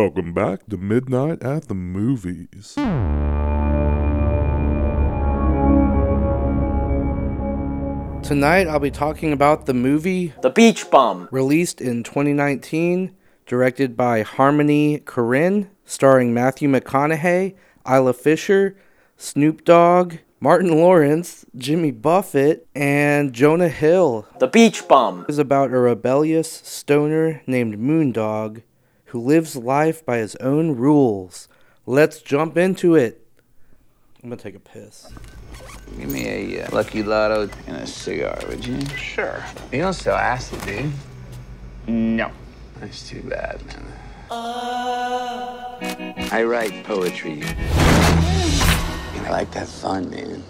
Welcome back to Midnight at the Movies. Tonight I'll be talking about the movie The Beach Bum. released in 2019, directed by Harmony Korine, starring Matthew McConaughey, Isla Fisher, Snoop Dogg, Martin Lawrence, Jimmy Buffett, and Jonah Hill. The Beach Bum. is about a rebellious stoner named Moondog who lives life by his own rules. Let's jump into it. I'm gonna take a piss. Give me a uh, Lucky Lotto and a cigar, would you? Sure. You don't sell acid, do you? No. That's too bad, man. I write poetry. And I like to have fun, man.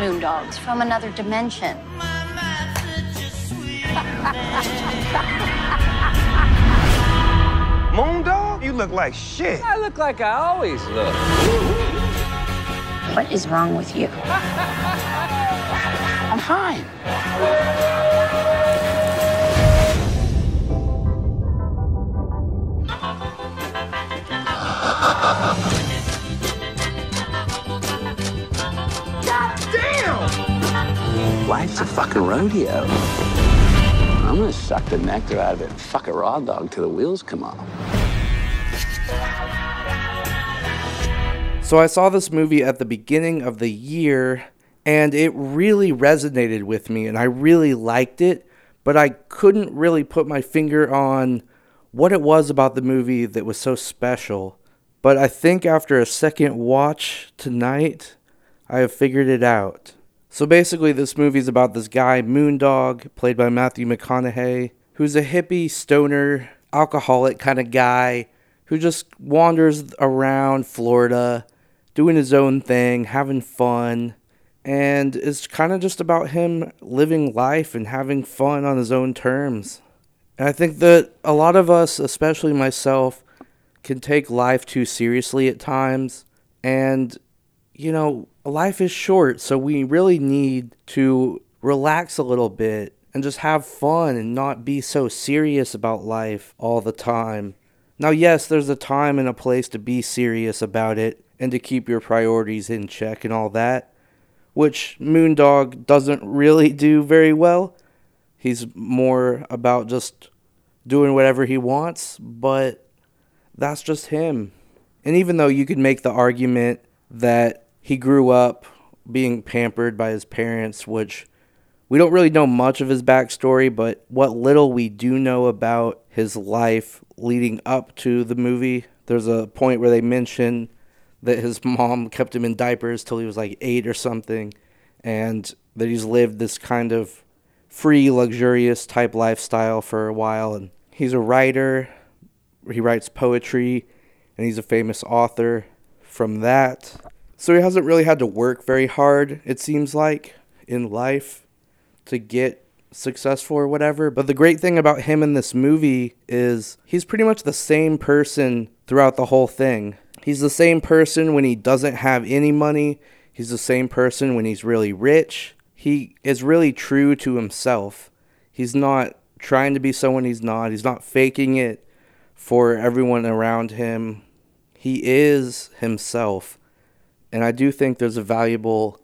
Moondogs from another dimension. Moondog? You look like shit. I look like I always look. What is wrong with you? I'm fine. Life's a fucking rodeo. I'm gonna suck the nectar out of it fuck a raw dog till the wheels come off. So I saw this movie at the beginning of the year and it really resonated with me and I really liked it, but I couldn't really put my finger on what it was about the movie that was so special. But I think after a second watch tonight, I have figured it out. So basically, this movie's about this guy, Moondog, played by Matthew McConaughey, who's a hippie, stoner, alcoholic kind of guy who just wanders around Florida, doing his own thing, having fun, and it's kind of just about him living life and having fun on his own terms. And I think that a lot of us, especially myself, can take life too seriously at times. And, you know, life is short, so we really need to relax a little bit and just have fun and not be so serious about life all the time. Now, yes, there's a time and a place to be serious about it and to keep your priorities in check and all that, which Moondog doesn't really do very well. He's more about just doing whatever he wants, but that's just him. And even though you could make the argument that he grew up being pampered by his parents, which we don't really know much of his backstory, but what little we do know about his life leading up to the movie, there's a point where they mention that his mom kept him in diapers till he was like eight or something, and that he's lived this kind of free, luxurious type lifestyle for a while. And he's a writer, he writes poetry, and he's a famous author from that. So he hasn't really had to work very hard, it seems like, in life to get successful or whatever. But the great thing about him in this movie is he's pretty much the same person throughout the whole thing. He's the same person when he doesn't have any money. He's the same person when he's really rich. He is really true to himself. He's not trying to be someone he's not. He's not faking it for everyone around him. He is himself. And I do think there's a valuable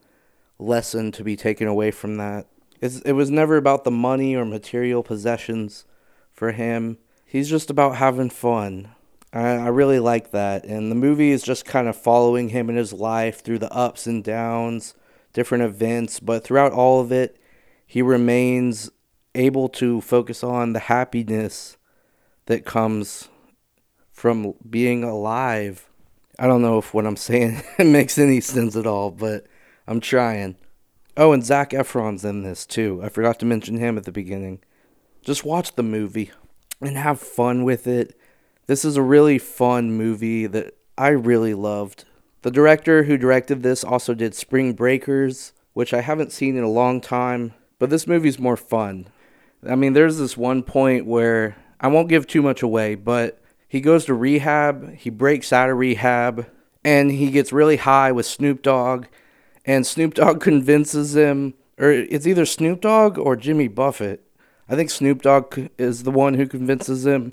lesson to be taken away from that. It's, it was never about the money or material possessions for him. He's just about having fun. I, I really like that. And the movie is just kind of following him in his life through the ups and downs, different events. But throughout all of it, he remains able to focus on the happiness that comes from being alive. I don't know if what I'm saying makes any sense at all, but I'm trying. Oh, and Zac Efron's in this too. I forgot to mention him at the beginning. Just watch the movie and have fun with it. This is a really fun movie that I really loved. The director who directed this also did Spring Breakers, which I haven't seen in a long time, but this movie's more fun. I mean, there's this one point where I won't give too much away, but he goes to rehab, he breaks out of rehab, and he gets really high with Snoop Dogg, and Snoop Dogg convinces him, or it's either Snoop Dogg or Jimmy Buffett. I think Snoop Dogg is the one who convinces him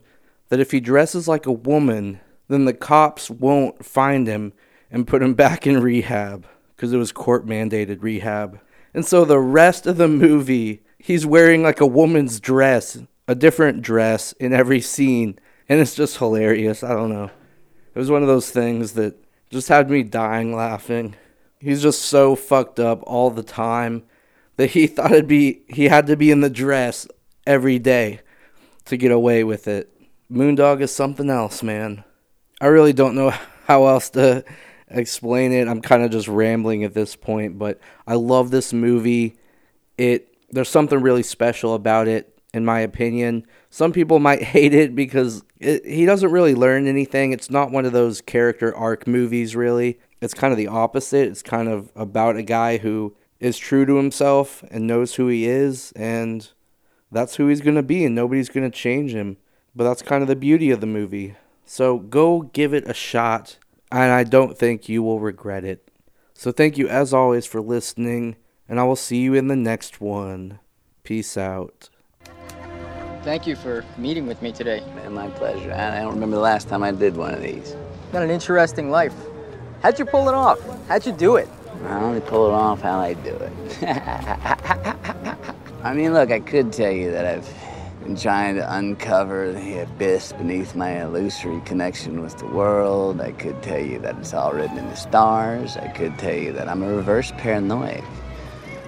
that if he dresses like a woman, then the cops won't find him and put him back in rehab because it was court mandated rehab. And so the rest of the movie, he's wearing like a woman's dress, a different dress in every scene. And it's just hilarious. I don't know. It was one of those things that just had me dying laughing. He's just so fucked up all the time that he thought it'd be he had to be in the dress every day to get away with it. Moondog is something else, man. I really don't know how else to explain it. I'm kind of just rambling at this point, but I love this movie. It there's something really special about it in my opinion. Some people might hate it because it, he doesn't really learn anything. It's not one of those character arc movies really. It's kind of the opposite. It's kind of about a guy who is true to himself and knows who he is and that's who he's going to be and nobody's going to change him. But that's kind of the beauty of the movie. So go give it a shot and I don't think you will regret it. So thank you as always for listening, and I will see you in the next one. Peace out. Thank you for meeting with me today. Man, my pleasure. I I don't remember the last time I did one of these. Got an interesting life. How'd you pull it off? How'd you do it? I only pull it off how I do it. I mean, look, I could tell you that I've been trying to uncover the abyss beneath my illusory connection with the world. I could tell you that it's all written in the stars. I could tell you that I'm a reverse paranoid.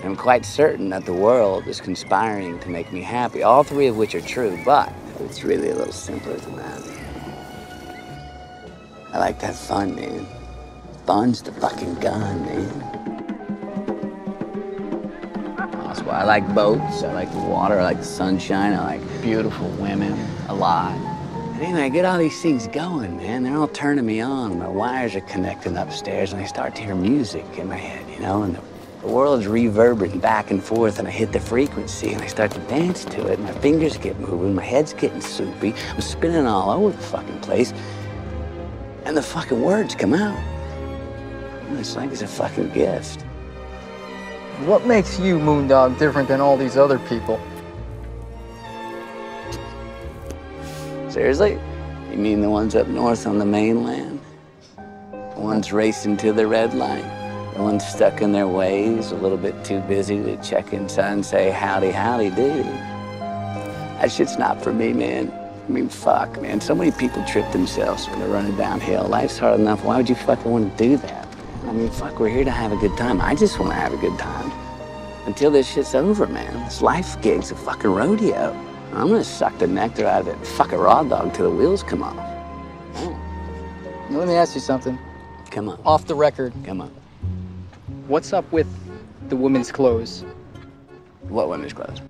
I'm quite certain that the world is conspiring to make me happy, all three of which are true, but it's really a little simpler than that. I like to have fun, man. Fun's the fucking gun, man. That's why I like boats, I like the water, I like the sunshine, I like beautiful women a lot. And anyway, I get all these things going, man. They're all turning me on. My wires are connecting upstairs, and I start to hear music in my head, you know, and the, the world's reverberating back and forth, and I hit the frequency, and I start to dance to it. My fingers get moving, my head's getting soupy, I'm spinning all over the fucking place, and the fucking words come out. It's like it's a fucking gift. What makes you, Moondog, different than all these other people? Seriously? You mean the ones up north on the mainland? The ones racing to the red light? Ones stuck in their ways, a little bit too busy to check inside and say howdy, howdy, do? That shit's not for me, man. I mean, fuck, man. So many people trip themselves when they're running downhill. Life's hard enough. Why would you fucking want to do that? I mean, fuck, we're here to have a good time. I just want to have a good time. Until this shit's over, man. This life gig's a fucking rodeo. I'm gonna suck the nectar out of it and fuck a raw dog till the wheels come off. Let me ask you something. Come on. Off the record, Come on. What's up with the women's clothes? What women's clothes?